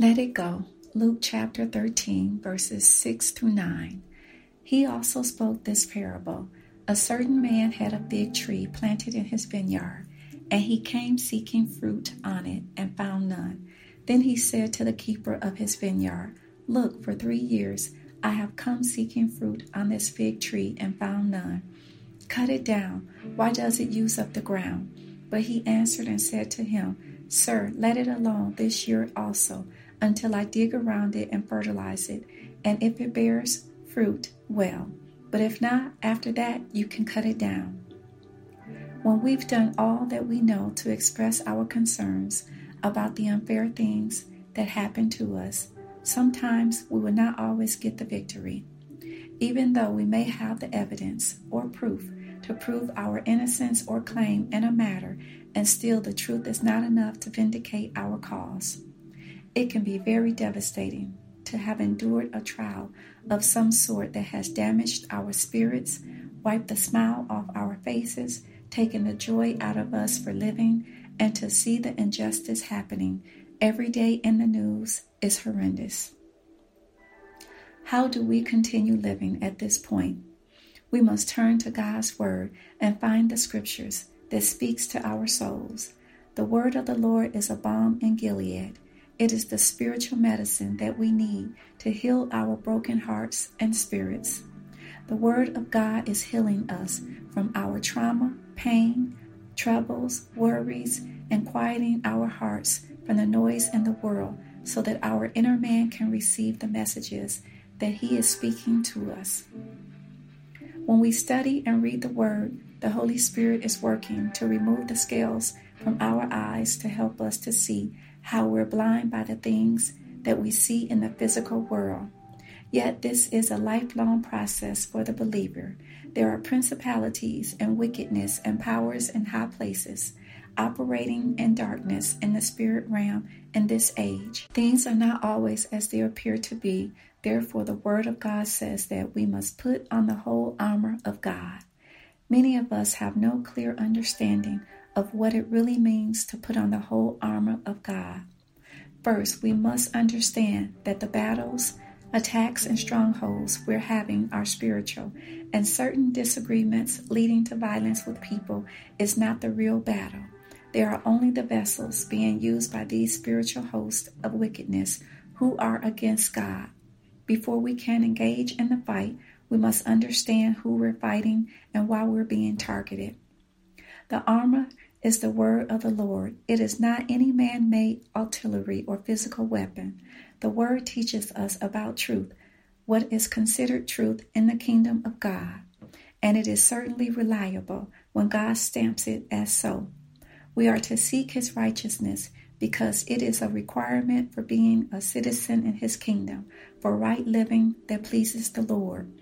Let it go. Luke chapter 13, verses 6 through 9. He also spoke this parable A certain man had a fig tree planted in his vineyard, and he came seeking fruit on it and found none. Then he said to the keeper of his vineyard, Look, for three years I have come seeking fruit on this fig tree and found none. Cut it down. Why does it use up the ground? But he answered and said to him, Sir, let it alone this year also until I dig around it and fertilize it. And if it bears fruit, well. But if not, after that, you can cut it down. When we've done all that we know to express our concerns about the unfair things that happen to us, sometimes we will not always get the victory. Even though we may have the evidence or proof to prove our innocence or claim in a matter, and still the truth is not enough to vindicate our cause. It can be very devastating to have endured a trial of some sort that has damaged our spirits, wiped the smile off our faces, taken the joy out of us for living, and to see the injustice happening every day in the news is horrendous. How do we continue living at this point? We must turn to God's Word and find the scriptures that speaks to our souls. The word of the Lord is a balm in Gilead. It is the spiritual medicine that we need to heal our broken hearts and spirits. The Word of God is healing us from our trauma, pain, troubles, worries, and quieting our hearts from the noise in the world so that our inner man can receive the messages that He is speaking to us. When we study and read the Word, the Holy Spirit is working to remove the scales from our eyes to help us to see how we're blind by the things that we see in the physical world. Yet, this is a lifelong process for the believer. There are principalities and wickedness and powers in high places operating in darkness in the spirit realm in this age. Things are not always as they appear to be. Therefore, the Word of God says that we must put on the whole armor of God. Many of us have no clear understanding of what it really means to put on the whole armor of God. First, we must understand that the battles, attacks, and strongholds we're having are spiritual, and certain disagreements leading to violence with people is not the real battle. They are only the vessels being used by these spiritual hosts of wickedness who are against God. Before we can engage in the fight, we must understand who we're fighting and why we're being targeted. The armor is the word of the Lord. It is not any man made artillery or physical weapon. The word teaches us about truth, what is considered truth in the kingdom of God, and it is certainly reliable when God stamps it as so. We are to seek his righteousness because it is a requirement for being a citizen in his kingdom, for right living that pleases the Lord.